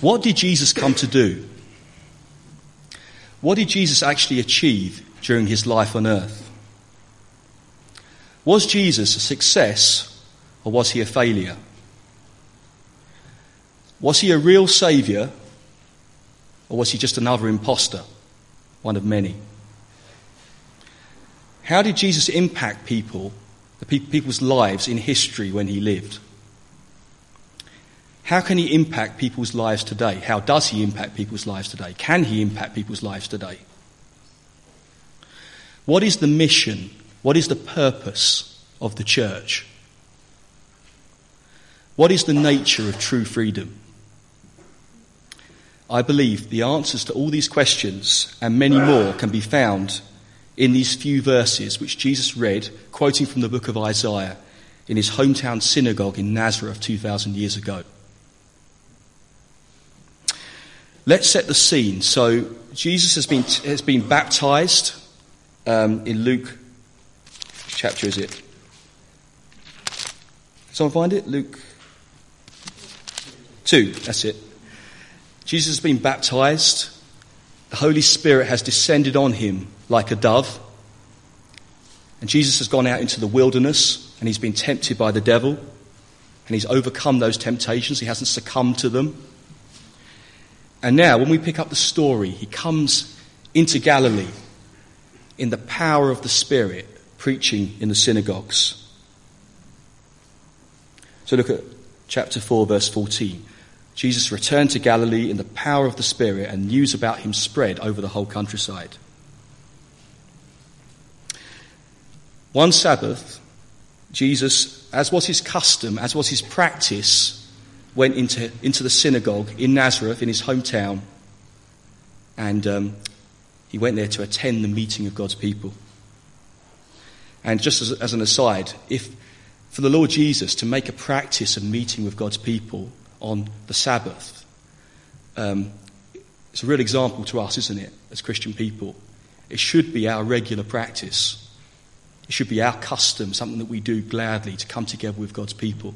What did Jesus come to do? What did Jesus actually achieve during his life on earth? Was Jesus a success or was he a failure? Was he a real saviour or was he just another impostor, one of many? How did Jesus impact people, the pe- people's lives in history when he lived? How can he impact people's lives today? How does he impact people's lives today? Can he impact people's lives today? What is the mission? What is the purpose of the church? What is the nature of true freedom? I believe the answers to all these questions and many more can be found in these few verses which Jesus read, quoting from the book of Isaiah in his hometown synagogue in Nazareth 2,000 years ago. Let's set the scene. So, Jesus has been, has been baptized um, in Luke, chapter is it? Someone find it? Luke 2, that's it. Jesus has been baptized. The Holy Spirit has descended on him like a dove. And Jesus has gone out into the wilderness and he's been tempted by the devil. And he's overcome those temptations. He hasn't succumbed to them. And now, when we pick up the story, he comes into Galilee in the power of the Spirit, preaching in the synagogues. So look at chapter 4, verse 14. Jesus returned to Galilee in the power of the Spirit, and news about him spread over the whole countryside. One Sabbath, Jesus, as was his custom, as was his practice, went into, into the synagogue in Nazareth, in his hometown, and um, he went there to attend the meeting of God's people. And just as, as an aside, if for the Lord Jesus to make a practice of meeting with God's people on the Sabbath, um, it's a real example to us, isn't it, as Christian people? It should be our regular practice. It should be our custom, something that we do gladly to come together with God's people.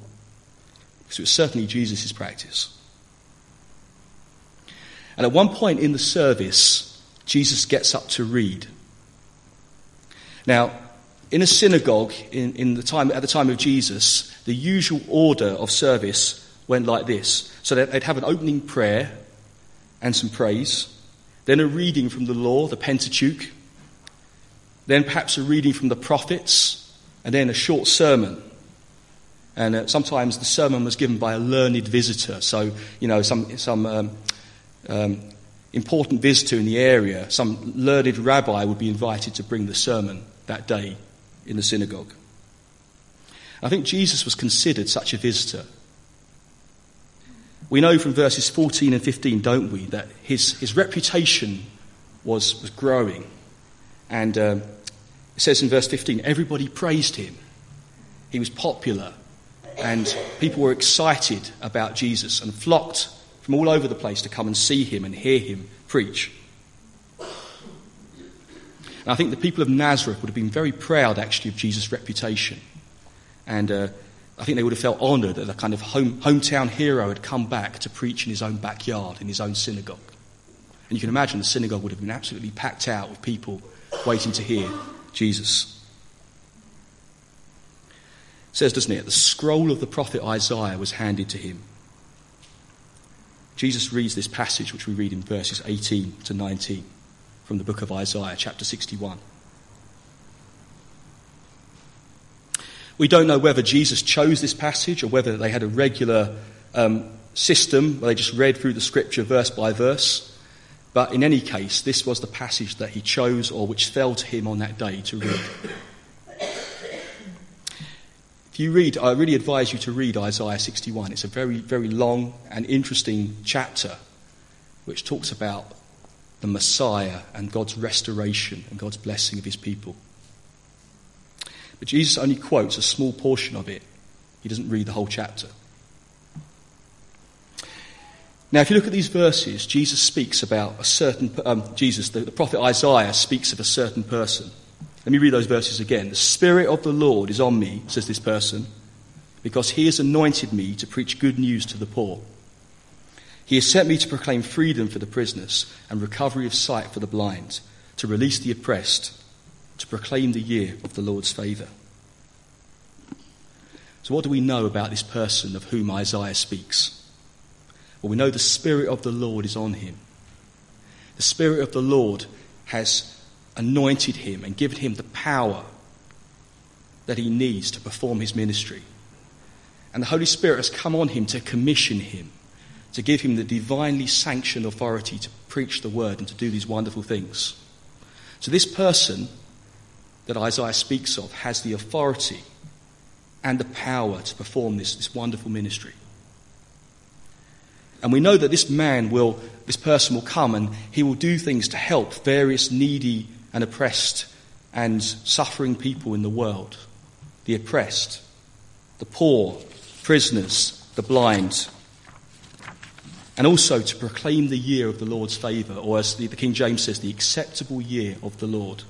Because it was certainly Jesus' practice. And at one point in the service, Jesus gets up to read. Now, in a synagogue in, in the time, at the time of Jesus, the usual order of service went like this. So they'd have an opening prayer and some praise, then a reading from the law, the Pentateuch, then perhaps a reading from the prophets, and then a short sermon. And uh, sometimes the sermon was given by a learned visitor. So, you know, some, some um, um, important visitor in the area, some learned rabbi would be invited to bring the sermon that day in the synagogue. I think Jesus was considered such a visitor. We know from verses 14 and 15, don't we, that his, his reputation was, was growing. And um, it says in verse 15, everybody praised him. He was popular and people were excited about Jesus and flocked from all over the place to come and see him and hear him preach. And I think the people of Nazareth would have been very proud, actually, of Jesus' reputation. And uh, I think they would have felt honoured that a kind of home, hometown hero had come back to preach in his own backyard, in his own synagogue. And you can imagine the synagogue would have been absolutely packed out with people waiting to hear Jesus says, doesn't it? The scroll of the prophet Isaiah was handed to him. Jesus reads this passage, which we read in verses 18 to 19 from the book of Isaiah, chapter 61. We don't know whether Jesus chose this passage or whether they had a regular um, system where they just read through the scripture verse by verse. But in any case, this was the passage that he chose or which fell to him on that day to read you read, I really advise you to read Isaiah 61. It's a very, very long and interesting chapter which talks about the Messiah and God's restoration and God's blessing of his people. But Jesus only quotes a small portion of it, he doesn't read the whole chapter. Now, if you look at these verses, Jesus speaks about a certain, um, Jesus, the, the prophet Isaiah speaks of a certain person. Let me read those verses again. The Spirit of the Lord is on me, says this person, because he has anointed me to preach good news to the poor. He has sent me to proclaim freedom for the prisoners and recovery of sight for the blind, to release the oppressed, to proclaim the year of the Lord's favour. So, what do we know about this person of whom Isaiah speaks? Well, we know the Spirit of the Lord is on him. The Spirit of the Lord has anointed him and given him the power that he needs to perform his ministry. And the Holy Spirit has come on him to commission him, to give him the divinely sanctioned authority to preach the word and to do these wonderful things. So, this person that Isaiah speaks of has the authority and the power to perform this, this wonderful ministry. And we know that this man will, this person will come and he will do things to help various needy and oppressed and suffering people in the world the oppressed, the poor, prisoners, the blind. And also to proclaim the year of the Lord's favour, or as the, the King James says, the acceptable year of the Lord.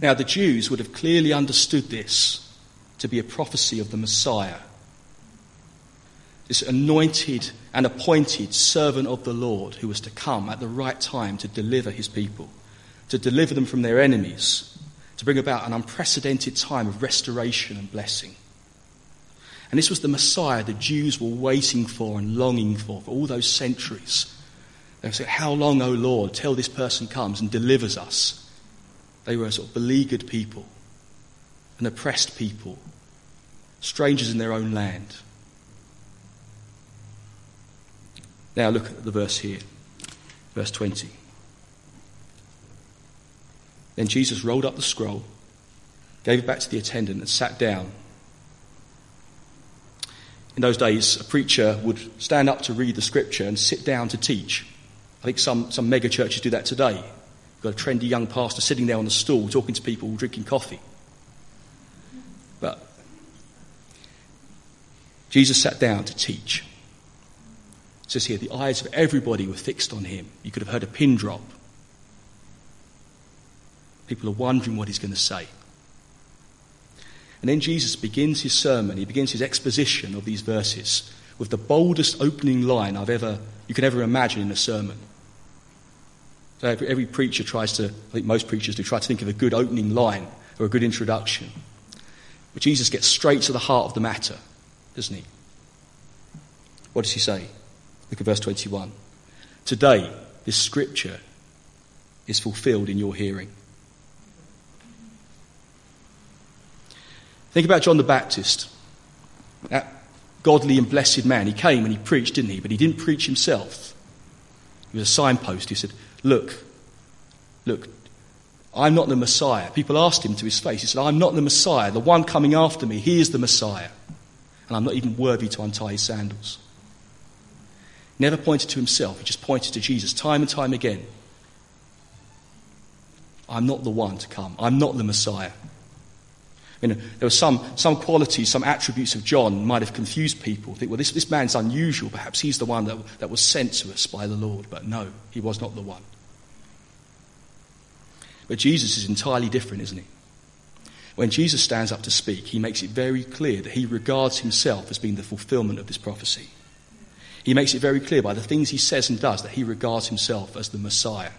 Now, the Jews would have clearly understood this to be a prophecy of the Messiah. This anointed and appointed servant of the Lord who was to come at the right time to deliver his people, to deliver them from their enemies, to bring about an unprecedented time of restoration and blessing. And this was the Messiah the Jews were waiting for and longing for for all those centuries. They said, How long, O Lord, till this person comes and delivers us? They were a sort of beleaguered people, an oppressed people, strangers in their own land. Now look at the verse here, verse 20. Then Jesus rolled up the scroll, gave it back to the attendant, and sat down. In those days, a preacher would stand up to read the scripture and sit down to teach. I think some, some mega churches do that today. You've got a trendy young pastor sitting there on the stool talking to people drinking coffee. But Jesus sat down to teach. Says here, the eyes of everybody were fixed on him. You could have heard a pin drop. People are wondering what he's going to say. And then Jesus begins his sermon, he begins his exposition of these verses with the boldest opening line I've ever, you can ever imagine in a sermon. So every, every preacher tries to, I think most preachers do, try to think of a good opening line or a good introduction. But Jesus gets straight to the heart of the matter, doesn't he? What does he say? Look at verse 21. Today, this scripture is fulfilled in your hearing. Think about John the Baptist, that godly and blessed man. He came and he preached, didn't he? But he didn't preach himself. He was a signpost. He said, Look, look, I'm not the Messiah. People asked him to his face. He said, I'm not the Messiah. The one coming after me, he is the Messiah. And I'm not even worthy to untie his sandals. Never pointed to himself, he just pointed to Jesus time and time again. I'm not the one to come. I'm not the Messiah. You know, there were some, some qualities, some attributes of John might have confused people. Think, well, this, this man's unusual. Perhaps he's the one that, that was sent to us by the Lord. But no, he was not the one. But Jesus is entirely different, isn't he? When Jesus stands up to speak, he makes it very clear that he regards himself as being the fulfillment of this prophecy. He makes it very clear by the things he says and does that he regards himself as the Messiah.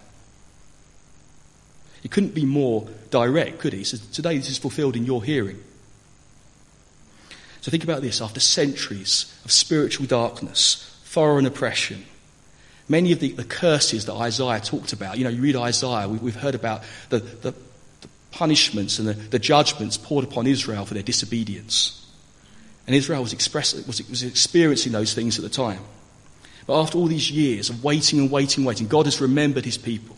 He couldn't be more direct, could he? He says, Today this is fulfilled in your hearing. So think about this after centuries of spiritual darkness, foreign oppression, many of the, the curses that Isaiah talked about. You know, you read Isaiah, we, have heard about the, the, the punishments and the, the, judgments poured upon Israel for their disobedience. And Israel was, express, was, was experiencing those things at the time. But after all these years of waiting and waiting, waiting, God has remembered his people.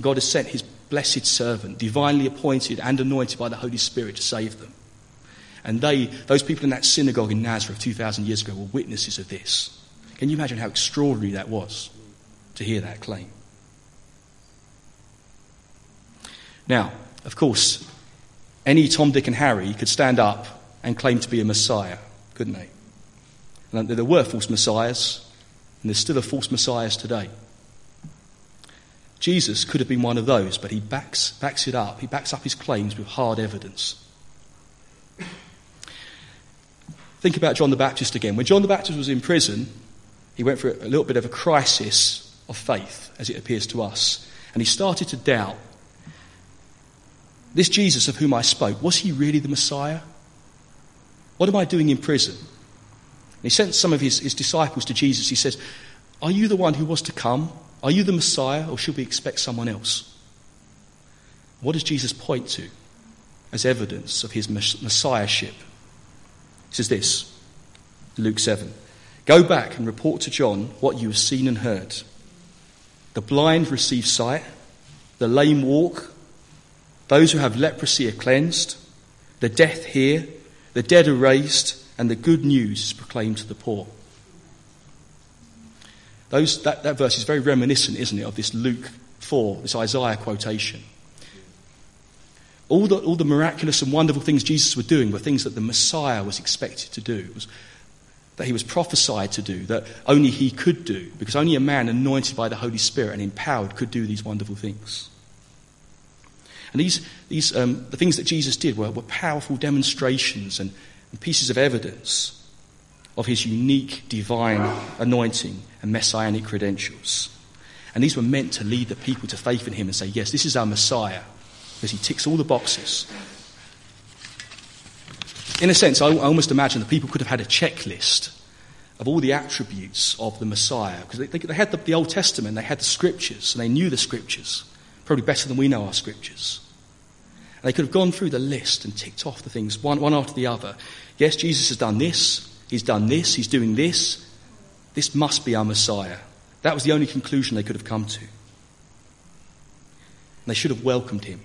God has sent his blessed servant, divinely appointed and anointed by the Holy Spirit to save them. And they, those people in that synagogue in Nazareth 2,000 years ago, were witnesses of this. Can you imagine how extraordinary that was to hear that claim? Now, of course, any Tom, Dick, and Harry could stand up and claim to be a Messiah, couldn't they? And there were false messiahs, and there's still a false messiahs today. Jesus could have been one of those, but he backs, backs it up. He backs up his claims with hard evidence. Think about John the Baptist again. When John the Baptist was in prison, he went through a little bit of a crisis of faith, as it appears to us. And he started to doubt this Jesus of whom I spoke, was he really the Messiah? What am I doing in prison? He sent some of his, his disciples to Jesus. He says, Are you the one who was to come? Are you the Messiah, or should we expect someone else? What does Jesus point to as evidence of his messiahship? He says this Luke 7 Go back and report to John what you have seen and heard. The blind receive sight, the lame walk, those who have leprosy are cleansed, the deaf hear, the dead are raised, and the good news is proclaimed to the poor. Those, that, that verse is very reminiscent, isn't it, of this Luke 4, this Isaiah quotation. All the, all the miraculous and wonderful things Jesus was doing were things that the Messiah was expected to do, was, that he was prophesied to do, that only he could do, because only a man anointed by the Holy Spirit and empowered could do these wonderful things. And these, these um, the things that Jesus did were, were powerful demonstrations and, and pieces of evidence of his unique divine anointing and messianic credentials. And these were meant to lead the people to faith in him and say, Yes, this is our Messiah, because he ticks all the boxes. In a sense, I almost imagine that people could have had a checklist of all the attributes of the Messiah, because they, they, had the, the Old Testament, they had the scriptures, and they knew the scriptures, probably better than we know our scriptures. And they could have gone through the list and ticked off the things one, one after the other. Yes, Jesus has done this, he's done this, he's doing this. This must be our Messiah. That was the only conclusion they could have come to. And they should have welcomed him.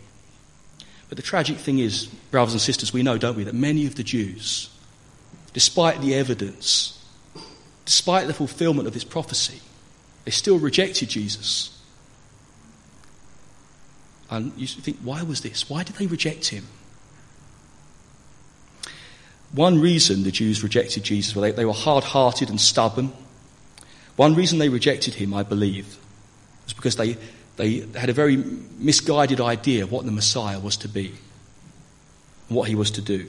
But the tragic thing is, brothers and sisters, we know, don't we, that many of the Jews, despite the evidence, despite the fulfillment of this prophecy, they still rejected Jesus. And you think, why was this? Why did they reject him? One reason the Jews rejected Jesus was they, they were hard hearted and stubborn. One reason they rejected him, I believe, was because they, they had a very misguided idea of what the Messiah was to be, what he was to do.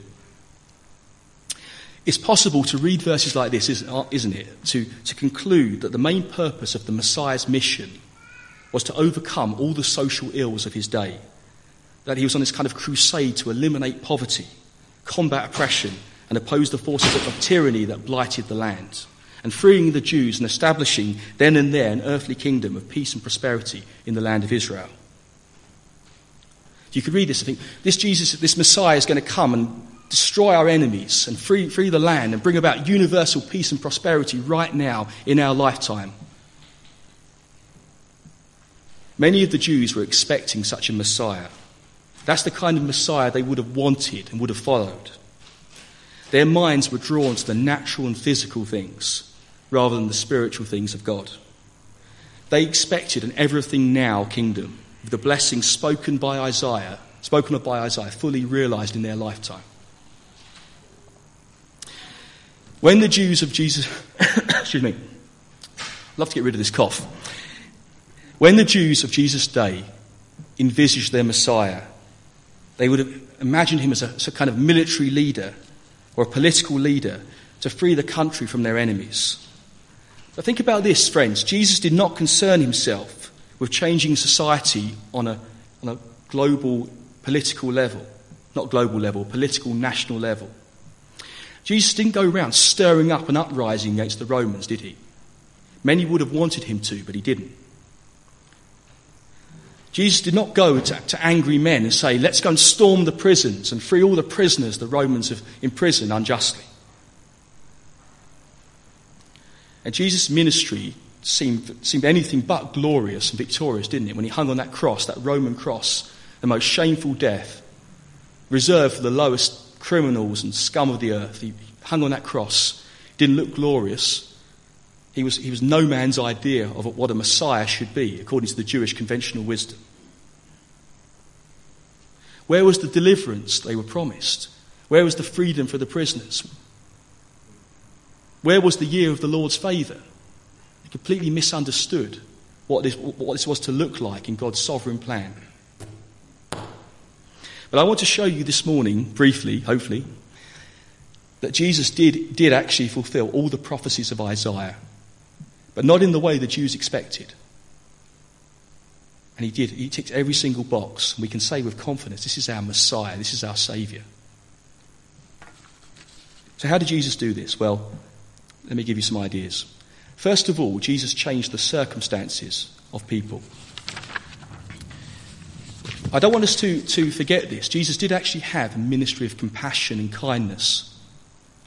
It's possible to read verses like this, uh, isn't it? To, to conclude that the main purpose of the Messiah's mission was to overcome all the social ills of his day. That he was on this kind of crusade to eliminate poverty, combat oppression, and oppose the forces of tyranny that blighted the land, and freeing the Jews and establishing then and there an earthly kingdom of peace and prosperity in the land of Israel. You could read this and think, this Jesus, this Messiah is going to come and destroy our enemies and free, free the land and bring about universal peace and prosperity right now in our lifetime. Many of the Jews were expecting such a Messiah. That's the kind of Messiah they would have wanted and would have followed. Their minds were drawn to the natural and physical things rather than the spiritual things of God. They expected an everything now kingdom, with the blessings spoken by Isaiah, spoken of by Isaiah, fully realized in their lifetime. When the Jews of Jesus, excuse me, I'd love to get rid of this cough. When the Jews of Jesus' day envisaged their Messiah, they would have imagined him as a, as a kind of military leader or a political leader to free the country from their enemies. But think about this, friends. Jesus did not concern himself with changing society on a, on a global political level. Not global level, political national level. Jesus didn't go around stirring up an uprising against the Romans, did he? Many would have wanted him to, but he didn't. Jesus did not go to, to, angry men and say, let's go and storm the prisons and free all the prisoners the Romans have imprisoned unjustly. And Jesus' ministry seemed, seemed anything but glorious and victorious, didn't it? When he hung on that cross, that Roman cross, the most shameful death, reserved for the lowest criminals and scum of the earth. He hung on that cross. Didn't look glorious, he was, he was no man's idea of what a Messiah should be, according to the Jewish conventional wisdom. Where was the deliverance they were promised? Where was the freedom for the prisoners? Where was the year of the Lord's favour? They completely misunderstood what this, what this was to look like in God's sovereign plan. But I want to show you this morning, briefly, hopefully, that Jesus did, did actually fulfill all the prophecies of Isaiah, but not in the way the Jews expected. And he did. He ticked every single box. We can say with confidence, this is our Messiah, this is our Saviour. So, how did Jesus do this? Well, let me give you some ideas. First of all, Jesus changed the circumstances of people. I don't want us to, to forget this. Jesus did actually have a ministry of compassion and kindness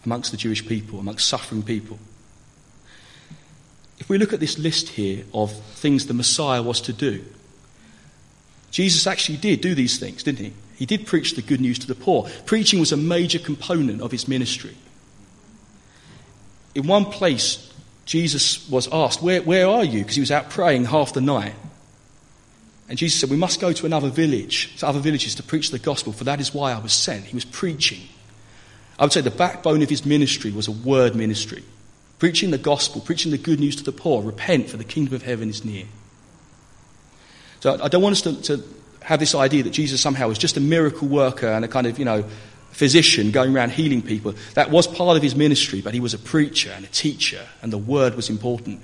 amongst the Jewish people, amongst suffering people. If we look at this list here of things the Messiah was to do, Jesus actually did do these things, didn't he? He did preach the good news to the poor. Preaching was a major component of his ministry. In one place, Jesus was asked, Where, where are you? Because he was out praying half the night. And Jesus said, We must go to another village, to other villages to preach the gospel, for that is why I was sent. He was preaching. I would say the backbone of his ministry was a word ministry. Preaching the gospel, preaching the good news to the poor. Repent, for the kingdom of heaven is near. So I don't want us to, to have this idea that Jesus somehow was just a miracle worker and a kind of, you know, physician going around healing people. That was part of his ministry, but he was a preacher and a teacher, and the word was important.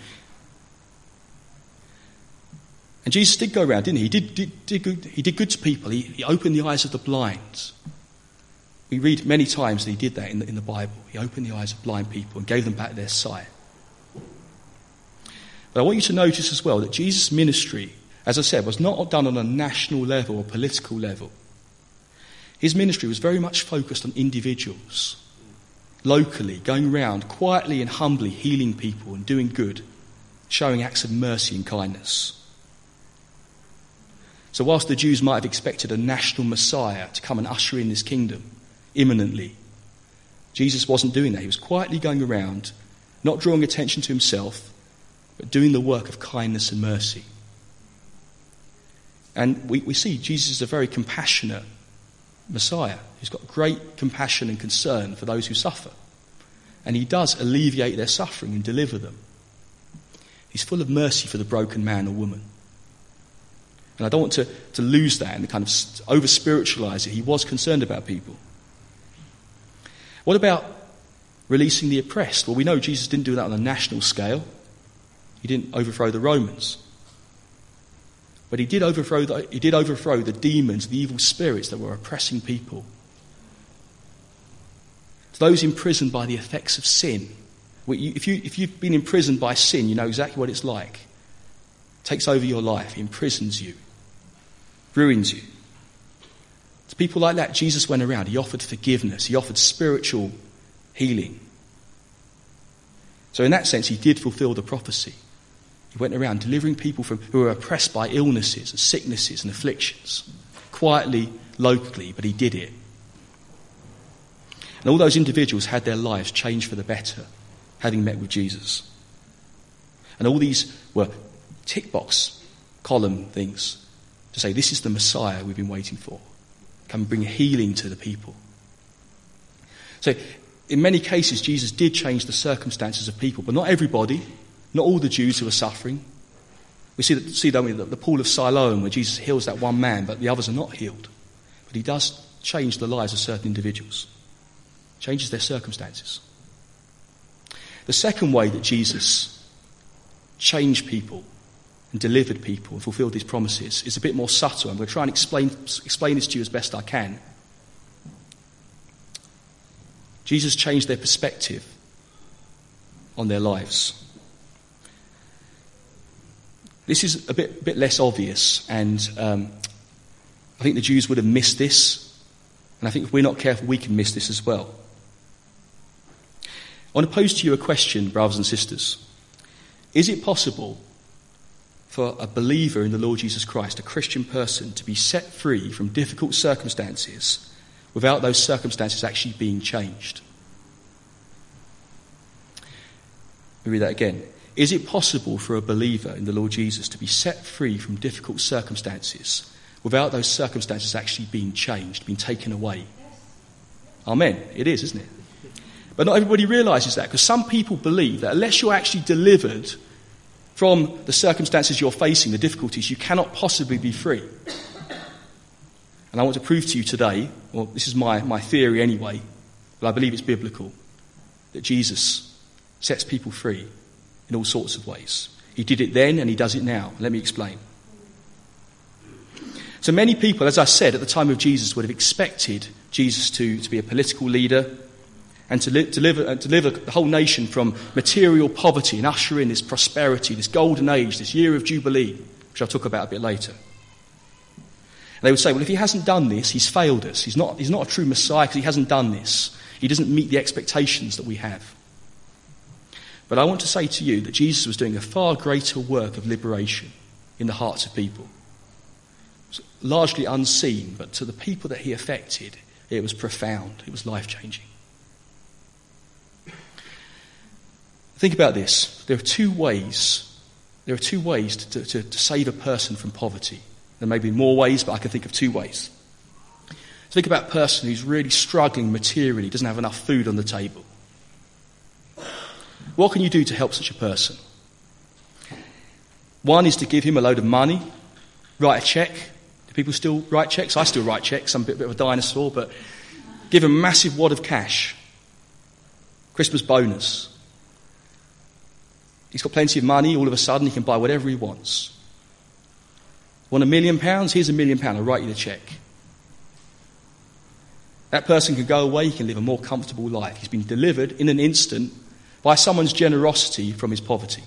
And Jesus did go around, didn't he? He did, did, did good, he did good to people. He, he, opened the eyes of the blind. We read many times that he did that in the, in the Bible. He opened the eyes of blind people and gave them back their sight. But I want you to notice as well that Jesus' ministry, as I said, was not done on a national level or political level. His ministry was very much focused on individuals, locally, going around quietly and humbly healing people and doing good, showing acts of mercy and kindness. So, whilst the Jews might have expected a national Messiah to come and usher in this kingdom imminently, Jesus wasn't doing that. He was quietly going around, not drawing attention to himself, but doing the work of kindness and mercy. And we, we see Jesus is a very compassionate Messiah who's got great compassion and concern for those who suffer. And he does alleviate their suffering and deliver them. He's full of mercy for the broken man or woman. And I don't want to, to lose that and kind of over spiritualize it. He was concerned about people. What about releasing the oppressed? Well, we know Jesus didn't do that on a national scale, he didn't overthrow the Romans. But he did overthrow the, he did overthrow the demons, the evil spirits that were oppressing people. To those imprisoned by the effects of sin. If, you, if you've been imprisoned by sin, you know exactly what it's like. It takes over your life, imprisons you, ruins you. To people like that, Jesus went around. He offered forgiveness, he offered spiritual healing. So, in that sense, he did fulfill the prophecy. He went around delivering people from, who were oppressed by illnesses and sicknesses and afflictions, quietly, locally, but he did it. And all those individuals had their lives changed for the better, having met with Jesus. And all these were tick box column things to say, This is the Messiah we've been waiting for. Come bring healing to the people. So, in many cases, Jesus did change the circumstances of people, but not everybody. Not all the Jews who were suffering. We see, that, see don't we, the, the pool of Siloam where Jesus heals that one man, but the others are not healed. But he does change the lives of certain individuals, changes their circumstances. The second way that Jesus changed people and delivered people and fulfilled his promises is a bit more subtle. I'm going to try and explain, explain this to you as best I can. Jesus changed their perspective on their lives. This is a bit, bit less obvious, and um, I think the Jews would have missed this, and I think if we're not careful, we can miss this as well. I want to pose to you a question, brothers and sisters. Is it possible for a believer in the Lord Jesus Christ, a Christian person, to be set free from difficult circumstances without those circumstances actually being changed? Let me read that again. Is it possible for a believer in the Lord Jesus to be set free from difficult circumstances without those circumstances actually being changed, being taken away? Amen. It is, isn't it? But not everybody realizes that because some people believe that unless you're actually delivered from the circumstances you're facing, the difficulties, you cannot possibly be free. And I want to prove to you today, well, this is my, my theory anyway, but I believe it's biblical, that Jesus sets people free in all sorts of ways. He did it then and he does it now. Let me explain. So many people, as I said, at the time of Jesus would have expected Jesus to, to be a political leader and to li- deliver, uh, the whole nation from material poverty and usher in this prosperity, this golden age, this year of Jubilee, which I'll talk about a bit later. And they would say, well, if he hasn't done this, he's failed us. He's not, he's not a true Messiah because he hasn't done this. He doesn't meet the expectations that we have. But I want to say to you that Jesus was doing a far greater work of liberation in the hearts of people. Largely unseen, but to the people that he affected, it was profound, it was life changing. Think about this. There are two ways. There are two ways to, to, to save a person from poverty. There may be more ways, but I can think of two ways. Think about a person who's really struggling materially, doesn't have enough food on the table. What can you do to help such a person? One is to give him a load of money, write a check. Do people still write checks? I still write checks. I'm a bit, bit of a dinosaur, but give him a massive wad of cash. Christmas bonus. He's got plenty of money. All of a sudden, he can buy whatever he wants. Want a million pounds? Here's a million pounds. I'll write you the check. That person can go away, he can live a more comfortable life. He's been delivered in an instant by someone's generosity from his poverty.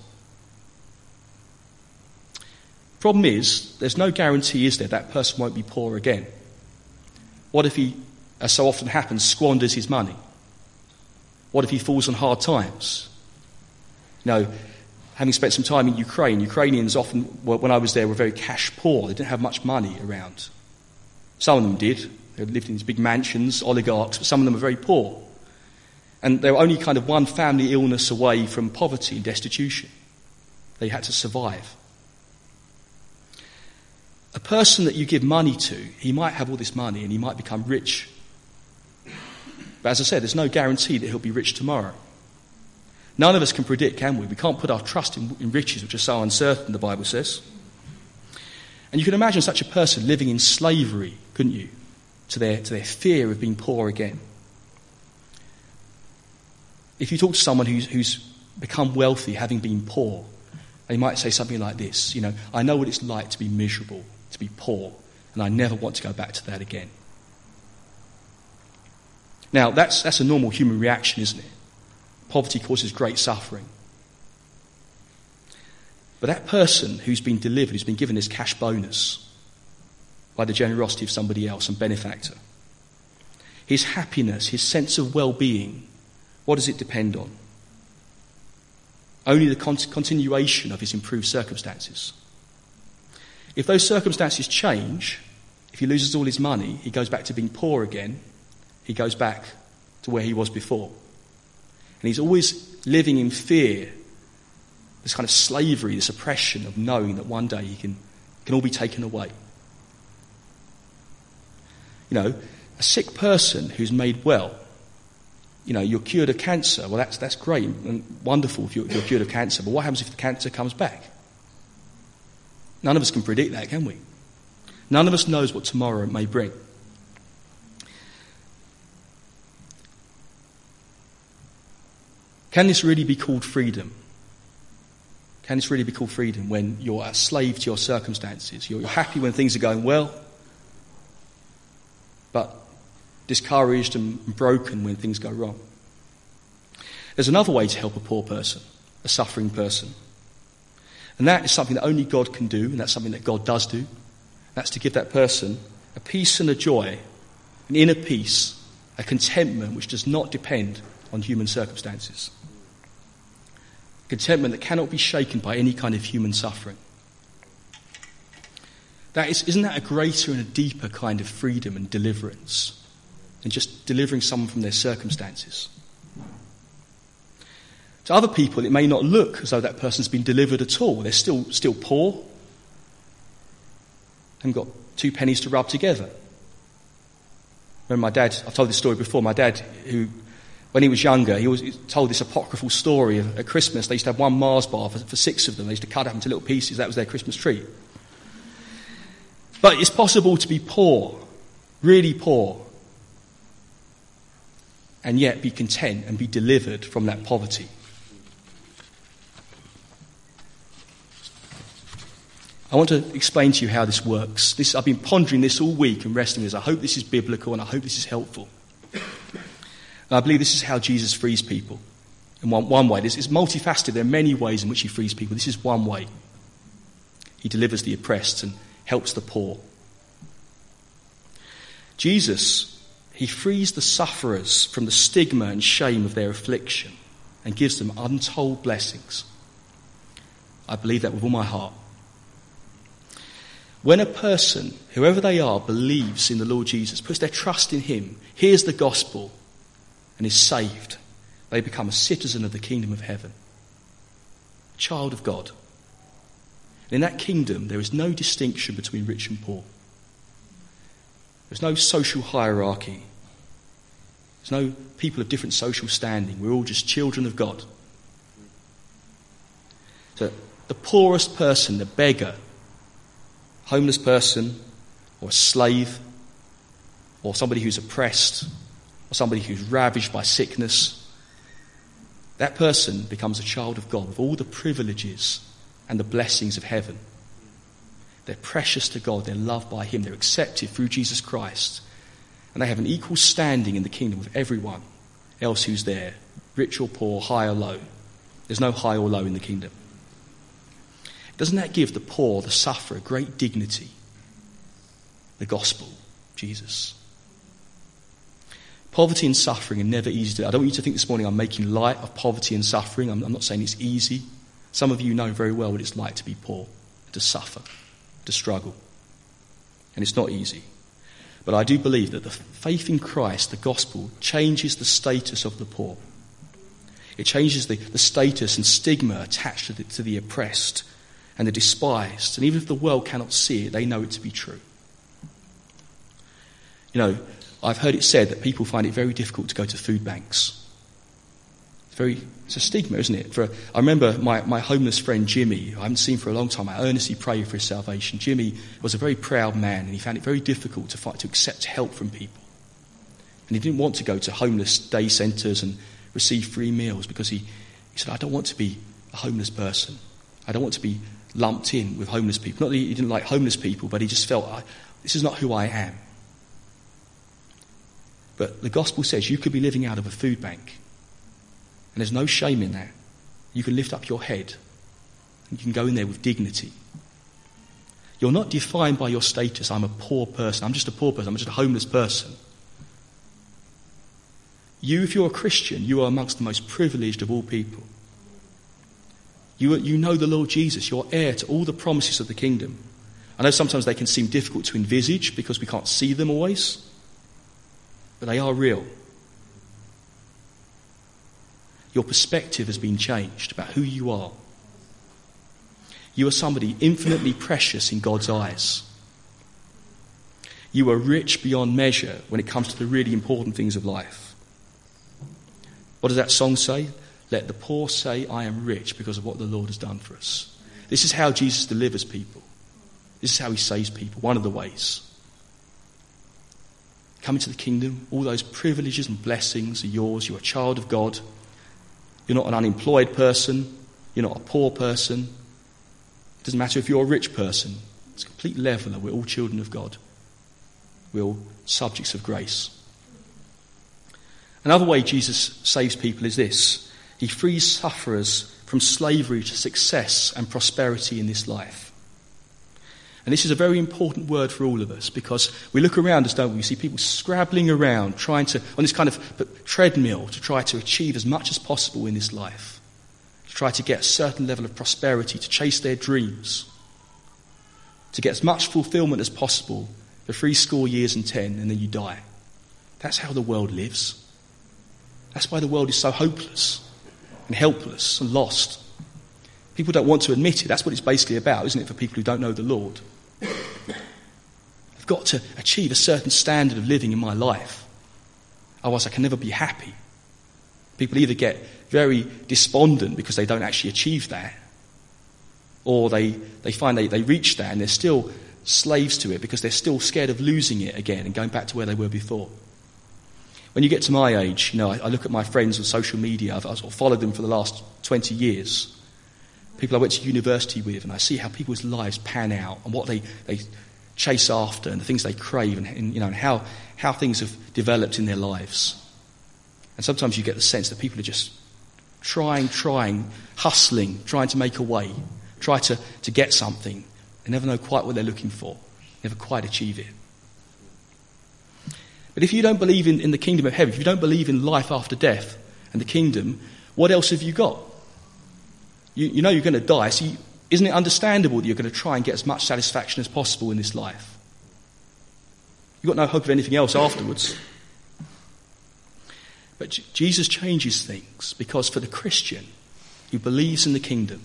Problem is, there's no guarantee, is there, that person won't be poor again. What if he, as so often happens, squanders his money? What if he falls on hard times? Know, having spent some time in Ukraine, Ukrainians often, when I was there, were very cash poor. They didn't have much money around. Some of them did. They lived in these big mansions, oligarchs, but some of them were very poor. And they were only kind of one family illness away from poverty and destitution. They had to survive. A person that you give money to, he might have all this money and he might become rich. But as I said, there's no guarantee that he'll be rich tomorrow. None of us can predict, can we? We can't put our trust in, in riches, which are so uncertain, the Bible says. And you can imagine such a person living in slavery, couldn't you? To their, to their fear of being poor again. If you talk to someone who's, who's become wealthy having been poor, they might say something like this You know, I know what it's like to be miserable, to be poor, and I never want to go back to that again. Now, that's, that's a normal human reaction, isn't it? Poverty causes great suffering. But that person who's been delivered, who's been given this cash bonus by the generosity of somebody else and benefactor, his happiness, his sense of well being, what does it depend on? Only the con- continuation of his improved circumstances. If those circumstances change, if he loses all his money, he goes back to being poor again, he goes back to where he was before. And he's always living in fear, this kind of slavery, this oppression of knowing that one day he can, can all be taken away. You know, a sick person who's made well, you know, you're cured of cancer. Well, that's, that's great and wonderful if you're, if you're cured of cancer, but what happens if the cancer comes back? None of us can predict that, can we? None of us knows what tomorrow may bring. Can this really be called freedom? Can this really be called freedom when you're a slave to your circumstances? You're, happy when things are going well, but discouraged and broken when things go wrong. There's another way to help a poor person, a suffering person. And that is something that only God can do, and that's something that God does do. That's to give that person a peace and a joy, an inner peace, a contentment which does not depend on human circumstances. Contentment that cannot be shaken by any kind of human suffering. That is, isn't that a greater and a deeper kind of freedom and deliverance than just delivering someone from their circumstances? To other people, it may not look as though that person's been delivered at all. They're still, still poor, haven't got two pennies to rub together. Remember my dad, I've told this story before, my dad, who, when he was younger, he, was, told this apocryphal story at Christmas. They used to have one Mars bar for, for six of them. They used to cut up into little pieces. That was their Christmas treat. But it's possible to be poor, really poor, and yet be content and be delivered from that poverty. I want to explain to you how this works. This, I've been pondering this all week and wrestling with this. I hope this is biblical and I hope this is helpful. And I believe this is how Jesus frees people. In one, one way, this is multifaceted. There are many ways in which he frees people. This is one way. He delivers the oppressed and helps the poor. Jesus, he frees the sufferers from the stigma and shame of their affliction and gives them untold blessings. I believe that with all my heart. When a person, whoever they are, believes in the Lord Jesus, puts their trust in Him, hears the gospel, and is saved, they become a citizen of the kingdom of heaven, a child of God. And in that kingdom, there is no distinction between rich and poor. There's no social hierarchy. There's no people of different social standing. We're all just children of God. So the poorest person, the beggar, homeless person or a slave or somebody who's oppressed or somebody who's ravaged by sickness, that person becomes a child of God with all the privileges and the blessings of heaven. They're precious to God, they're loved by Him, they're accepted through Jesus Christ, and they have an equal standing in the kingdom with everyone else who's there, rich or poor, high or low. There's no high or low in the kingdom. Doesn't that give the poor, the sufferer, great dignity? The gospel, Jesus. Poverty and suffering are never easy to I don't want you to think this morning I'm making light of poverty and suffering. I'm, I'm not saying it's easy. Some of you know very well what it's like to be poor, to suffer, to struggle. And it's not easy. But I do believe that the faith in Christ, the gospel, changes the status of the poor. It changes the, the status and stigma attached to the, to the oppressed and the despised. And even if the world cannot see it, they know it to be true. You know, I've heard it said that people find it very difficult to go to food banks. It's very, it's a stigma, isn't it? For, I remember my, my homeless friend Jimmy, I haven't seen for a long time. I earnestly pray for his salvation. Jimmy was a very proud man, and he found it very difficult to fight to accept help from people. And he didn't want to go to homeless day centres and receive free meals because he, he said, I don't want to be a homeless person. I don't want to be lumped in with homeless people. Not that he didn't like homeless people, but he just felt, this is not who I am. But the gospel says you could be living out of a food bank. And there's no shame in that. You can lift up your head. And you can go in there with dignity. You're not defined by your status. I'm a poor person. I'm just a poor person. I'm just a homeless person. You, if you're a Christian, you are amongst the most privileged of all people. You, you know the Lord Jesus. You're heir to all the promises of the kingdom. I know sometimes they can seem difficult to envisage because we can't see them always, but they are real. Your perspective has been changed about who you are. You are somebody infinitely precious in God's eyes. You are rich beyond measure when it comes to the really important things of life. What does that song say? Let the poor say, I am rich because of what the Lord has done for us. This is how Jesus delivers people. This is how he saves people. One of the ways. Come into the kingdom, all those privileges and blessings are yours. You're a child of God. You're not an unemployed person. You're not a poor person. It doesn't matter if you're a rich person. It's a complete leveler. We're all children of God. We're all subjects of grace. Another way Jesus saves people is this he frees sufferers from slavery to success and prosperity in this life. And this is a very important word for all of us because we look around us, don't we? We see people scrabbling around, trying to, on this kind of treadmill, to try to achieve as much as possible in this life, to try to get a certain level of prosperity, to chase their dreams, to get as much fulfillment as possible for three score years and ten, and then you die. That's how the world lives. That's why the world is so hopeless and helpless and lost. People don't want to admit it. That's what it's basically about, isn't it, for people who don't know the Lord? I've got to achieve a certain standard of living in my life. Otherwise, I can never be happy. People either get very despondent because they don't actually achieve that, or they, they find they, they reach that and they're still slaves to it because they're still scared of losing it again and going back to where they were before. When you get to my age, you know, I, I look at my friends on social media. I've, I've followed them for the last 20 years. People I went to university with, and I see how people's lives pan out and what they, they chase after and the things they crave and, and you know, and how, how things have developed in their lives. And sometimes you get the sense that people are just trying, trying, hustling, trying to make a way, try to, to get something. They never know quite what they're looking for, never quite achieve it. But if you don't believe in, in the kingdom of heaven, if you don't believe in life after death and the kingdom, what else have you got? You, you know you're going to die, so you, isn't it understandable that you're going to try and get as much satisfaction as possible in this life? You've got no hope of anything else afterwards. But J- Jesus changes things because for the Christian who believes in the kingdom,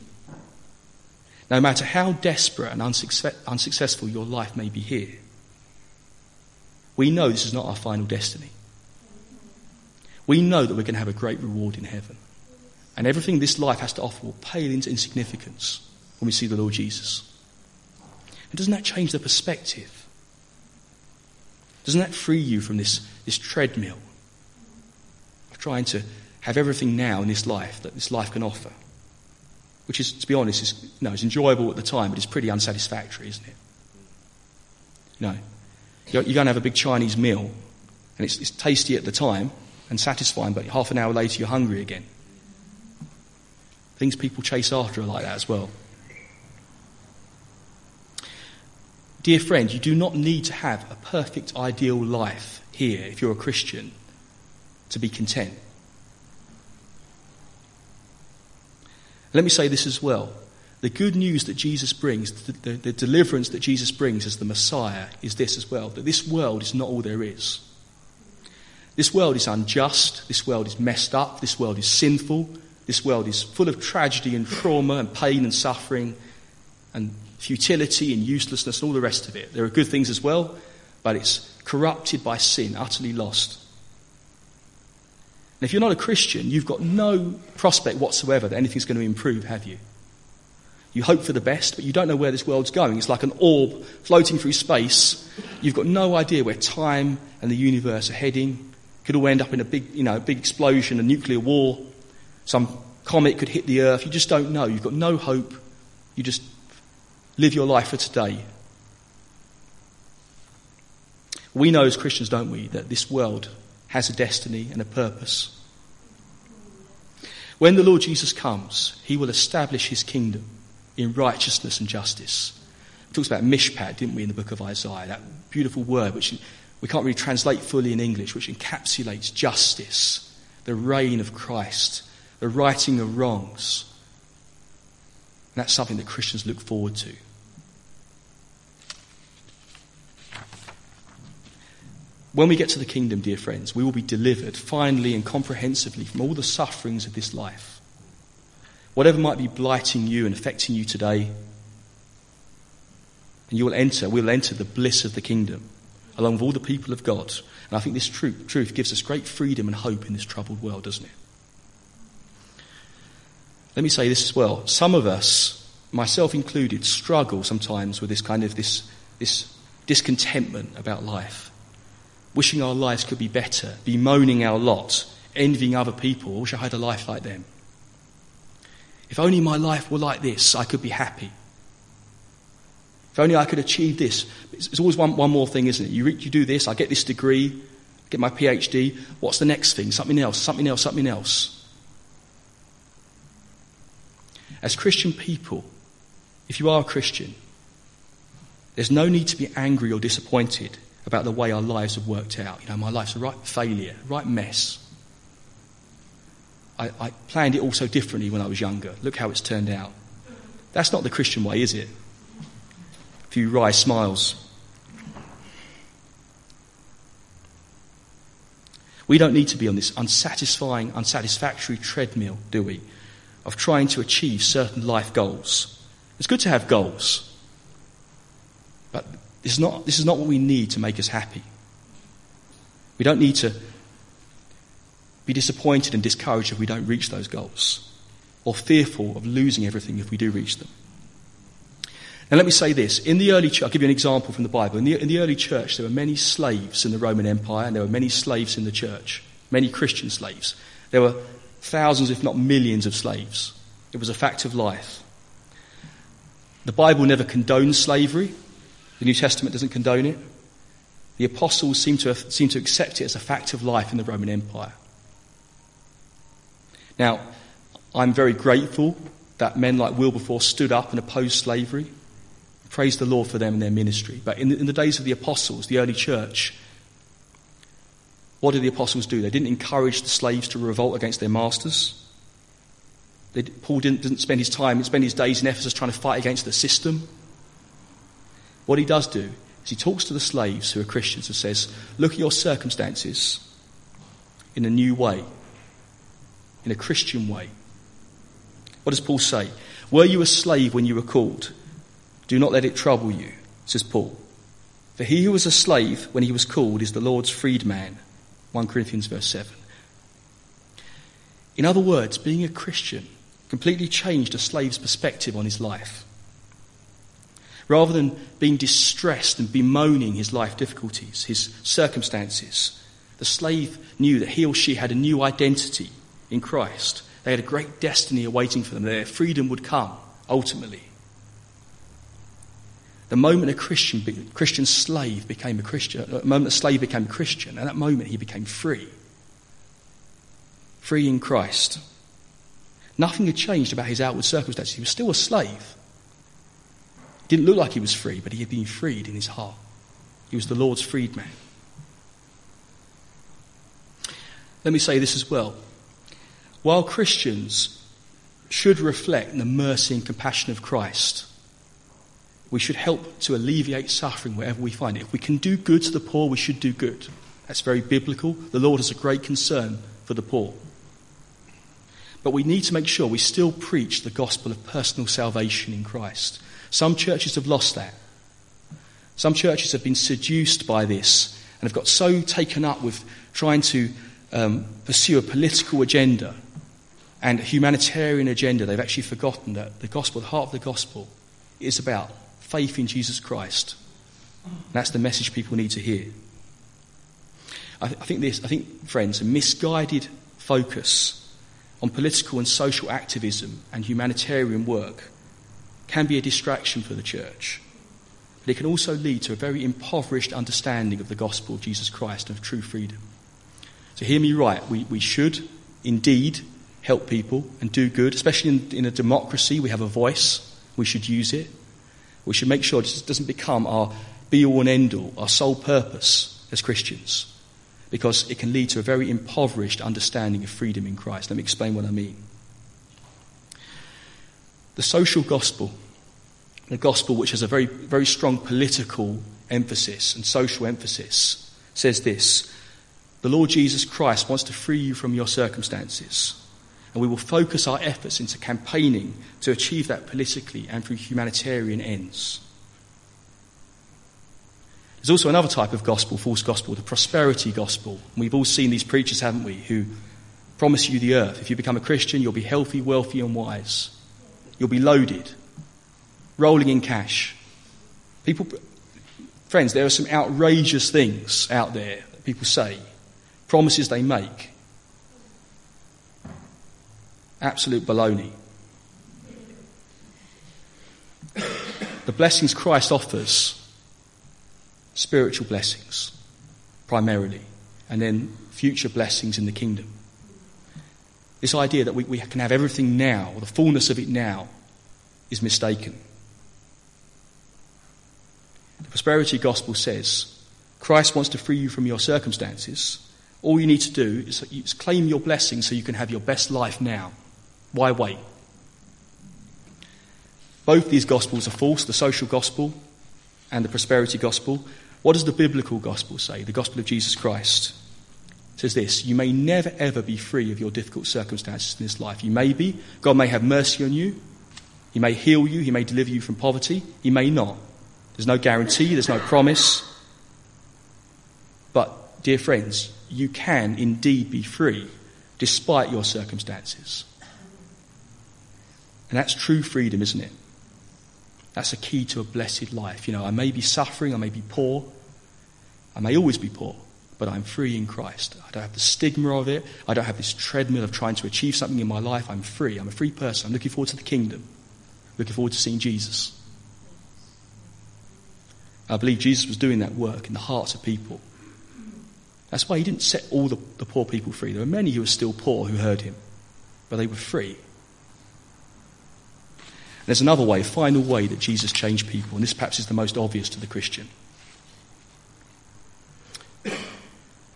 no matter how desperate and unsuccess- unsuccessful your life may be here, we know this is not our final destiny. We know that we're going to have a great reward in heaven. And everything this life has to offer will pale into insignificance when we see the Lord Jesus. And doesn't that change the perspective? Doesn't that free you from this, this treadmill of trying to have everything now in this life that this life can offer? Which is, to be honest, is, you know, it's enjoyable at the time, but it's pretty unsatisfactory, isn't it? You know, you're, you're going to have a big Chinese meal, and it's, it's tasty at the time and satisfying, but half an hour later you're hungry again. Things people chase after are like that as well. Dear friend, you do not need to have a perfect ideal life here if you're a Christian to be content. Let me say this as well. The good news that Jesus brings, the, the, the, deliverance that Jesus brings as the Messiah, is this as well that this world is not all there is. This world is unjust, this world is messed up, this world is sinful, this world is full of tragedy and trauma and pain and suffering and futility and uselessness and all the rest of it. There are good things as well, but it's corrupted by sin, utterly lost. And if you're not a Christian, you've got no prospect whatsoever that anything's going to improve, have you? You hope for the best, but you don't know where this world's going. It's like an orb floating through space. You've got no idea where time and the universe are heading. Could all end up in a big, you know, big explosion, a nuclear war. Some comet could hit the earth. You just don't know. You've got no hope. You just live your life for today. We know as Christians, don't we, that this world has a destiny and a purpose. When the Lord Jesus comes, he will establish his kingdom in righteousness and justice. It talks about mishpat, didn't we, in the book of Isaiah? That beautiful word which we can't really translate fully in English, which encapsulates justice, the reign of Christ, the righting of wrongs. And that's something that Christians look forward to. When we get to the kingdom, dear friends, we will be delivered finally and comprehensively from all the sufferings of this life. Whatever might be blighting you and affecting you today, and you will enter, we will enter the bliss of the kingdom along with all the people of God. And I think this truth, truth gives us great freedom and hope in this troubled world, doesn't it? Let me say this as well. Some of us, myself included, struggle sometimes with this kind of this, this discontentment about life. Wishing our lives could be better, bemoaning our lot, envying other people. I wish I had a life like them. If only my life were like this, I could be happy. If only I could achieve this. It's always one, one more thing, isn't it? You, you do this, I get this degree, get my PhD. What's the next thing? Something else, something else, something else. As Christian people, if you are a Christian, there's no need to be angry or disappointed about the way our lives have worked out. You know, my life's a right failure, right mess. I, I planned it all so differently when I was younger. Look how it's turned out. That's not the Christian way, is it? A few wry smiles. We don't need to be on this unsatisfying, unsatisfactory treadmill, do we? Of trying to achieve certain life goals. It's good to have goals, but this is not, this is not what we need to make us happy. We don't need to be disappointed and discouraged if we don't reach those goals, or fearful of losing everything if we do reach them. Now, let me say this. In the early church, I'll give you an example from the Bible. In the, in the early church, there were many slaves in the Roman Empire, and there were many slaves in the church. many Christian slaves. There were thousands, if not millions, of slaves. It was a fact of life. The Bible never condones slavery. The New Testament doesn't condone it. The apostles seem to, have, seem to accept it as a fact of life in the Roman Empire. Now, I'm very grateful that men like Wilberforce stood up and opposed slavery. Praise the Lord for them and their ministry. But in the, in the days of the apostles, the early church, what did the apostles do? They didn't encourage the slaves to revolt against their masters. They, Paul didn't, didn't spend his time, spend his days in Ephesus trying to fight against the system. What he does do is he talks to the slaves who are Christians and says, Look at your circumstances in a new way, in a Christian way. What does Paul say? Were you a slave when you were called? Do not let it trouble you, says Paul. For he who was a slave when he was called is the Lord's freedman. 1 Corinthians verse 7. In other words, being a Christian completely changed a slave's perspective on his life. Rather than being distressed and bemoaning his life difficulties, his circumstances, the slave knew that he or she had a new identity in Christ they had a great destiny awaiting for them. Their freedom would come, ultimately. The moment a Christian, Christian slave became a Christian, uh, the moment a slave became a Christian, at that moment he became free. Free in Christ. Nothing had changed about his outward circumstances. He was still a slave. It Didn't look like he was free, but he had been freed in his heart. He was the Lord's freedman. Let me say this as well. While Christians should reflect the mercy and compassion of Christ, we should help to alleviate suffering wherever we find it. If we can do good to the poor, we should do good. That's very biblical. The Lord has a great concern for the poor. But we need to make sure we still preach the gospel of personal salvation in Christ. Some churches have lost that. Some churches have been seduced by this and have got so taken up with trying to um, pursue a political agenda and a humanitarian agenda, they've actually forgotten that the gospel, the heart of the gospel, is about faith in Jesus Christ. That's the message people need to hear. I, th- I think this, I think, friends, a misguided focus on political and social activism and humanitarian work can be a distraction for the church. But it can also lead to a very impoverished understanding of the gospel of Jesus Christ and of true freedom. So hear me right, we, we should indeed help people and do good, especially in, in a democracy. We have a voice, we should use it. We should make sure it doesn't become our be all and end all, our sole purpose as Christians, because it can lead to a very impoverished understanding of freedom in Christ. Let me explain what I mean. The social gospel, the gospel which has a very, very strong political emphasis and social emphasis, says this The Lord Jesus Christ wants to free you from your circumstances and we will focus our efforts into campaigning to achieve that politically and through humanitarian ends. There's also another type of gospel, false gospel, the prosperity gospel. we've all seen these preachers, haven't we, who promise you the earth. If you become a Christian, you'll be healthy, wealthy, and wise. You'll be loaded, rolling in cash. People, friends, there are some outrageous things out there that people say, promises they make. Absolute baloney. The blessings Christ offers, spiritual blessings primarily, and then future blessings in the kingdom. This idea that we, we can have everything now, the fullness of it now, is mistaken. The prosperity gospel says Christ wants to free you from your circumstances. All you need to do is, is claim your blessing so you can have your best life now. Why wait? Both these gospels are false the social gospel and the prosperity gospel. What does the biblical gospel say? The gospel of Jesus Christ says this You may never ever be free of your difficult circumstances in this life. You may be, God may have mercy on you, He may heal you, He may deliver you from poverty, He may not. There's no guarantee, there's no promise. But, dear friends, you can indeed be free despite your circumstances. And that's true freedom, isn't it? That's a key to a blessed life. You know, I may be suffering, I may be poor, I may always be poor, but I'm free in Christ. I don't have the stigma of it. I don't have this treadmill of trying to achieve something in my life. I'm free. I'm a free person. I'm looking forward to the kingdom. Looking forward to seeing Jesus. I believe Jesus was doing that work in the hearts of people. That's why he didn't set all the, the poor people free. There were many who were still poor who heard him, but they were free. There's another way, a final way that Jesus changed people, and this perhaps is the most obvious to the Christian.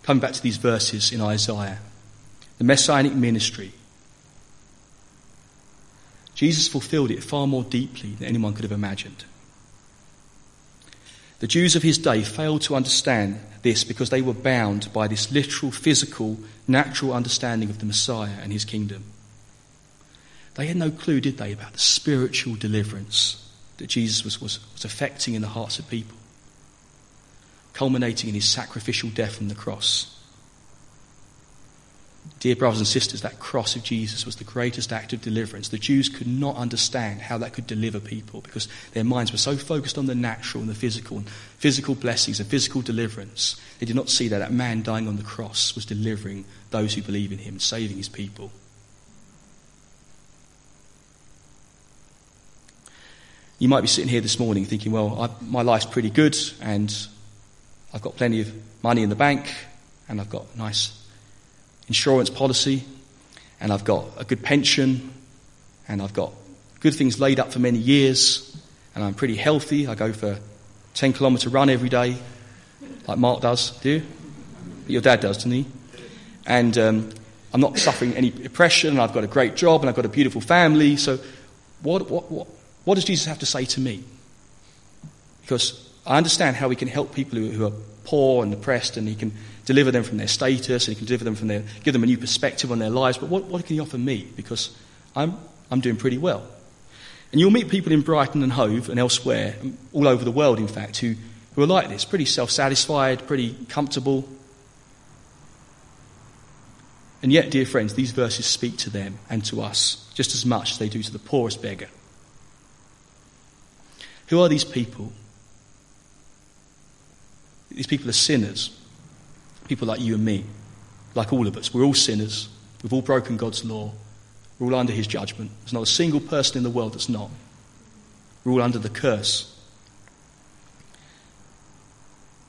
Coming back to these verses in Isaiah, the messianic ministry. Jesus fulfilled it far more deeply than anyone could have imagined. The Jews of his day failed to understand this because they were bound by this literal, physical, natural understanding of the Messiah and his kingdom. They had no clue, did they, about the spiritual deliverance that Jesus was, was, was effecting in the hearts of people, culminating in his sacrificial death on the cross. Dear brothers and sisters, that cross of Jesus was the greatest act of deliverance. The Jews could not understand how that could deliver people because their minds were so focused on the natural and the physical and physical blessings and physical deliverance. They did not see that that man dying on the cross was delivering those who believe in him and saving his people. You might be sitting here this morning thinking, well, I, my life's pretty good and I've got plenty of money in the bank and I've got a nice insurance policy, and I've got a good pension, and I've got good things laid up for many years, and I'm pretty healthy. I go for a 10 kilometre run every day, like Mark does, do you? Your dad does, doesn't he? And um, I'm not suffering any depression, and I've got a great job, and I've got a beautiful family. So, what, what, what, what does Jesus have to say to me? Because I understand how he can help people who, are poor and oppressed, and he can deliver them from their status, and he can deliver them from their, give them a new perspective on their lives. But what, what can he offer me? Because I'm, I'm doing pretty well. And you'll meet people in Brighton and Hove and elsewhere, um, all over the world, in fact, who, who are like this, pretty self satisfied, pretty comfortable. And yet, dear friends, these verses speak to them and to us just as much as they do to the poorest beggar. Who are these people? These people are sinners people like you and me, like all of us. We're all sinners. We've all broken God's law. We're all under his judgment. There's not a single person in the world that's not. We're all under the curse.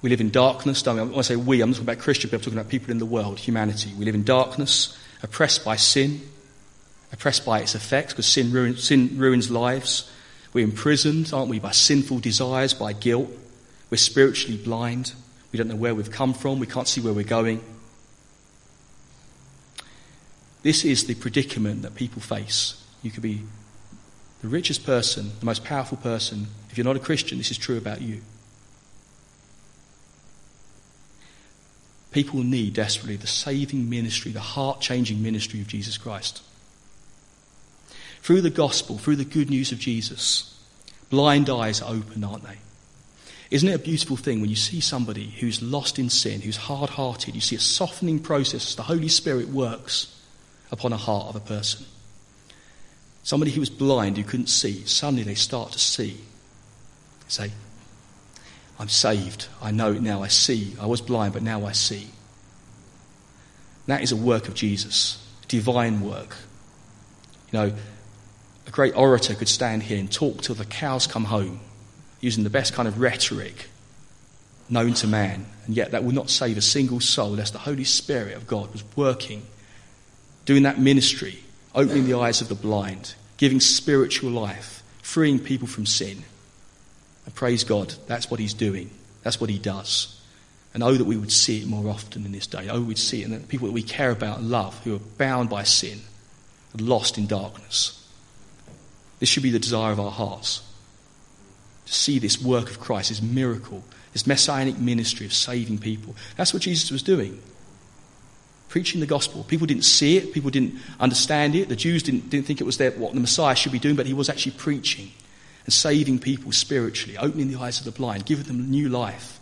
We live in darkness, don't we? When I say we, I'm not talking about Christian people, I'm talking about people in the world, humanity. We live in darkness, oppressed by sin, oppressed by its effects, because sin, ruin, sin ruins lives. We're imprisoned, aren't we, by sinful desires, by guilt. We're spiritually blind. We don't know where we've come from. We can't see where we're going. This is the predicament that people face. You could be the richest person, the most powerful person. If you're not a Christian, this is true about you. People need desperately the saving ministry, the heart changing ministry of Jesus Christ. Through the gospel, through the good news of Jesus, blind eyes are opened, aren't they? Isn't it a beautiful thing when you see somebody who's lost in sin, who's hard hearted, you see a softening process as the Holy Spirit works upon a heart of a person? Somebody who was blind, who couldn't see, suddenly they start to see. They say, I'm saved. I know it now. I see. I was blind, but now I see. That is a work of Jesus, divine work. You know, a great orator could stand here and talk till the cows come home using the best kind of rhetoric known to man, and yet that will not save a single soul unless the Holy Spirit of God was working, doing that ministry, opening the eyes of the blind, giving spiritual life, freeing people from sin. And praise God, that's what He's doing. That's what He does. And oh, that we would see it more often in this day. Oh, we'd see it in the people that we care about and love who are bound by sin and lost in darkness. This should be the desire of our hearts to see this work of Christ, this miracle, this messianic ministry of saving people. That's what Jesus was doing. Preaching the gospel. People didn't see it, people didn't understand it. The Jews didn't, didn't think it was their, what the Messiah should be doing, but he was actually preaching and saving people spiritually, opening the eyes of the blind, giving them new life.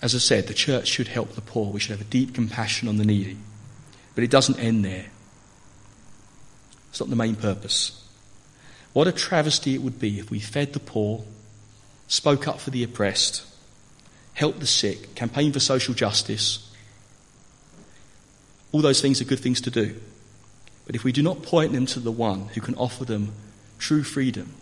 As I said, the church should help the poor. We should have a deep compassion on the needy. But it doesn't end there. It's not the main purpose. What a travesty it would be if we fed the poor, spoke up for the oppressed, helped the sick, campaigned for social justice. All those things are good things to do. But if we do not point them to the one who can offer them true freedom,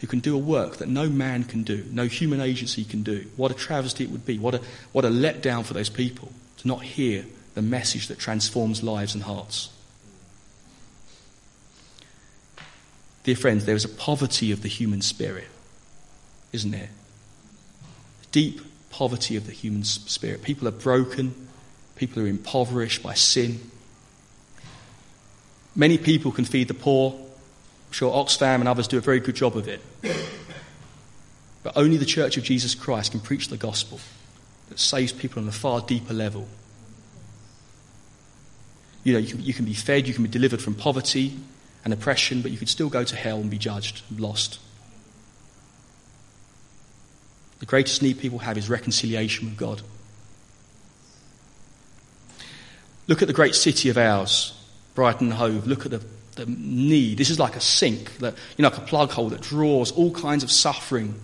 who can do a work that no man can do, no human agency can do, what a travesty it would be, what a, what a letdown for those people to not hear the message that transforms lives and hearts. Dear friends, there is a poverty of the human spirit, isn't there? Deep poverty of the human spirit. People are broken, people are impoverished by sin. Many people can feed the poor. I'm sure Oxfam and others do a very good job of it. But only the Church of Jesus Christ can preach the gospel that saves people on a far deeper level. You know, you can, you can be fed, you can be delivered from poverty and oppression, but you could still go to hell and be judged and lost. The greatest need people have is reconciliation with God. Look at the great city of ours, Brighton Hove. Look at the, the need. This is like a sink, that, you know, like a plug hole that draws all kinds of suffering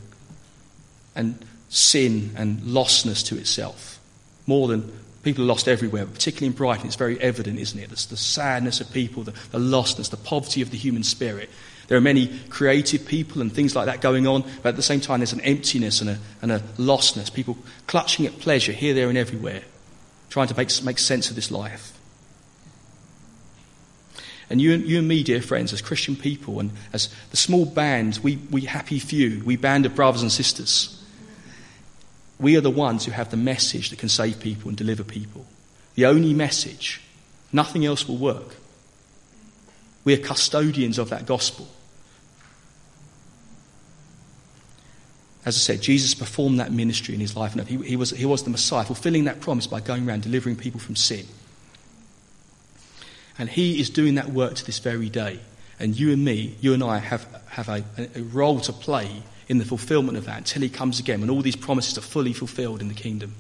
and sin and lostness to itself. More than people are lost everywhere, particularly in Brighton, it's very evident, isn't it? It's the sadness of people, the, the lostness, the poverty of the human spirit. There are many creative people and things like that going on, but at the same time, there's an emptiness and a, and a lostness. People clutching at pleasure here, there, and everywhere, trying to make, make sense of this life. And you, you and me, dear friends, as Christian people and as the small band, we, we happy few, we band of brothers and sisters, we are the ones who have the message that can save people and deliver people. The only message. Nothing else will work. We are custodians of that gospel. As I said, Jesus performed that ministry in his life and he, he, was, he was the Messiah, fulfilling that promise by going around delivering people from sin. And he is doing that work to this very day. And you and me, you and I, have, have a, a role to play in the fulfillment of that until he comes again when all these promises are fully fulfilled in the kingdom.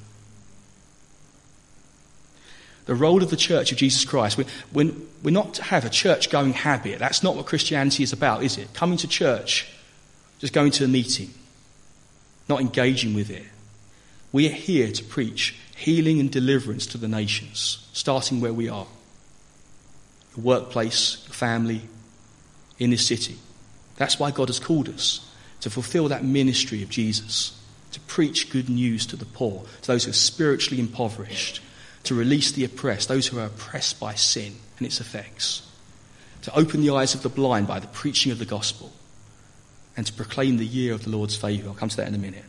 The role of the church of Jesus Christ, we're, we're, we're not to have a church going habit. That's not what Christianity is about, is it? Coming to church, just going to a meeting, not engaging with it. We are here to preach healing and deliverance to the nations, starting where we are your workplace, your family, in this city. That's why God has called us to fulfill that ministry of Jesus, to preach good news to the poor, to those who are spiritually impoverished, to release the oppressed, those who are oppressed by sin and its effects, to open the eyes of the blind by the preaching of the gospel, and to proclaim the year of the Lord's favour. I'll come to that in a minute.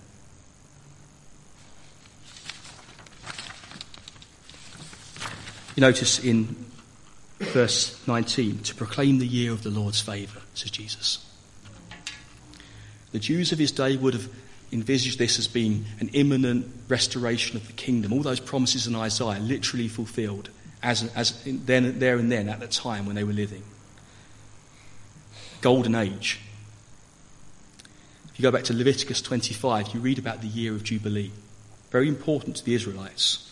You notice in verse 19, to proclaim the year of the Lord's favour, says Jesus. The Jews of his day would have envisaged this as being an imminent restoration of the kingdom. All those promises in Isaiah literally fulfilled as, as then, there and then at the time when they were living. Golden age. If you go back to Leviticus 25, you read about the year of Jubilee. Very important to the Israelites.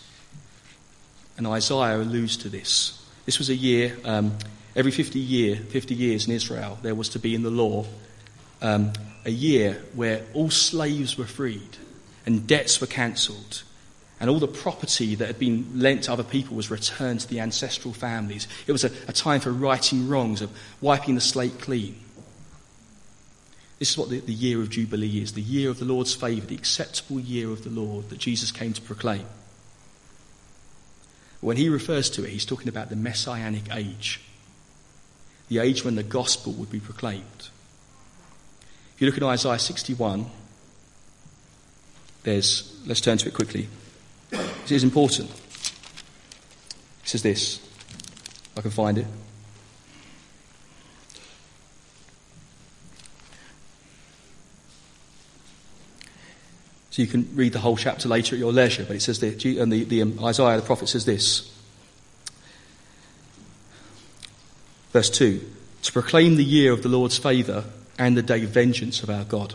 And Isaiah alludes to this. This was a year, um, every 50, year, 50 years in Israel, there was to be in the law um, a year where all slaves were freed and debts were cancelled and all the property that had been lent to other people was returned to the ancestral families. It was a, a time for righting wrongs, of wiping the slate clean. This is what the, the year of Jubilee is the year of the Lord's favour, the acceptable year of the Lord that Jesus came to proclaim. When he refers to it, he's talking about the messianic age, the age when the gospel would be proclaimed. If you look at Isaiah 61, there's, let's turn to it quickly. It is important. It says this, I can find it. So you can read the whole chapter later at your leisure, but it says that, and the, the um, Isaiah the prophet says this. Verse 2 To proclaim the year of the Lord's favour and the day vengeance of our God.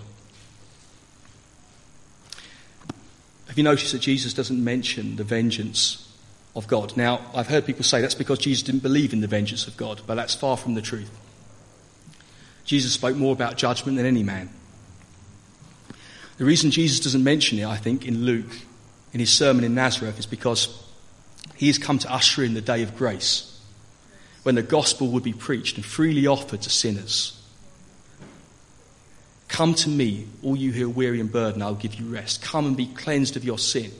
Have you noticed that Jesus doesn't mention the vengeance of God? Now, I've heard people say that's because Jesus didn't believe in the vengeance of God, but that's far from the truth. Jesus spoke more about judgment than any man. The reason Jesus doesn't mention it, I think, in Luke, in his sermon in Nazareth, is because he has come to usher in the day of grace when the gospel would be preached and freely offered to sinners. Come to me, all you who are weary and burdened, I'll give you rest. Come and be cleansed of your sin.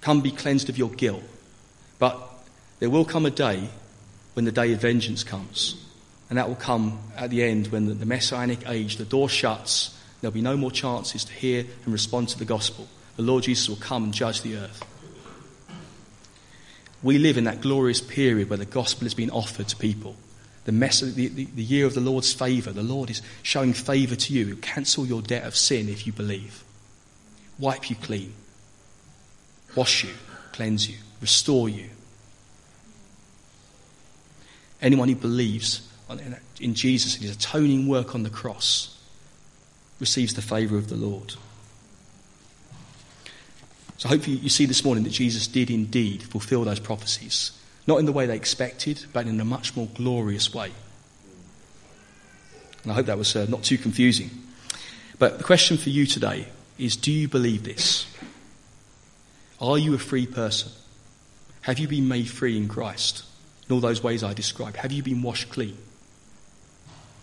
Come be cleansed of your guilt. But there will come a day when the day of vengeance comes. And that will come at the end when the, the messianic age, the door shuts, there'll be no more chances to hear and respond to the gospel. The Lord Jesus will come and judge the earth. We live in that glorious period where the gospel is being offered to people. The, mess, the, the, the year of the Lord's favour. The Lord is showing favour to you. Cancel your debt of sin if you believe. Wipe you clean. Wash you. Cleanse you. Restore you. Anyone who believes in Jesus and his atoning work on the cross receives the favour of the Lord. So hopefully you see this morning that Jesus did indeed fulfill those prophecies. Not in the way they expected, but in a much more glorious way. And I hope that was uh, not too confusing. But the question for you today is do you believe this? Are you a free person? Have you been made free in Christ? In all those ways I described. Have you been washed clean?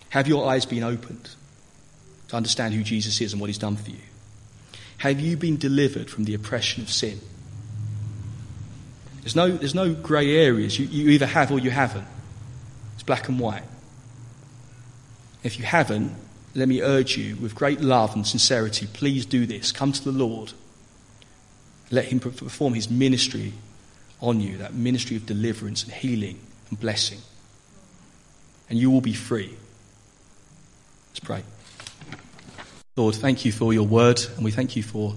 Have your eyes been opened to understand who Jesus is and what he's done for you? Have you been delivered from the oppression of sin? There's no, there's no grey areas. You, you either have or you haven't. It's black and white. If you haven't, let me urge you with great love and sincerity, please do this. Come to the Lord. Let Him perform His ministry on you, that ministry of deliverance and healing and blessing. And you will be free. Let's pray. Lord, thank you for your word, and we thank you for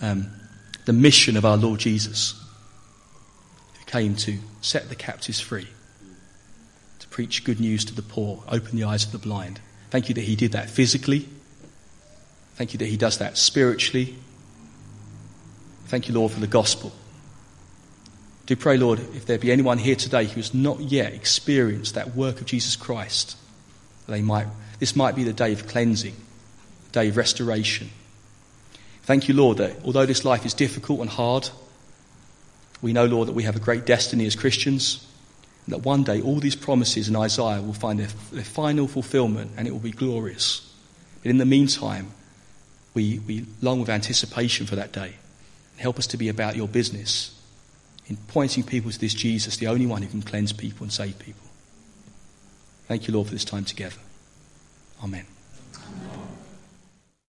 um, the mission of our Lord Jesus, came to set the captives free, to preach good news to the poor, open the eyes of the blind. Thank you that he did that physically. Thank you that he does that spiritually. Thank you, Lord, for the gospel. Do pray, Lord, if there be anyone here today who has not yet experienced that work of Jesus Christ, they might, this might be the day of cleansing the day of restoration. Thank you, Lord, that although this life is difficult and hard, we know, Lord, that we have a great destiny as Christians, and that one day all these promises in Isaiah will find their, their final fulfillment and it will be glorious. But in the meantime, we, we long with anticipation for that day. Help us to be about your business in pointing people to this Jesus, the only one who can cleanse people and save people. Thank you, Lord, for this time together. Amen.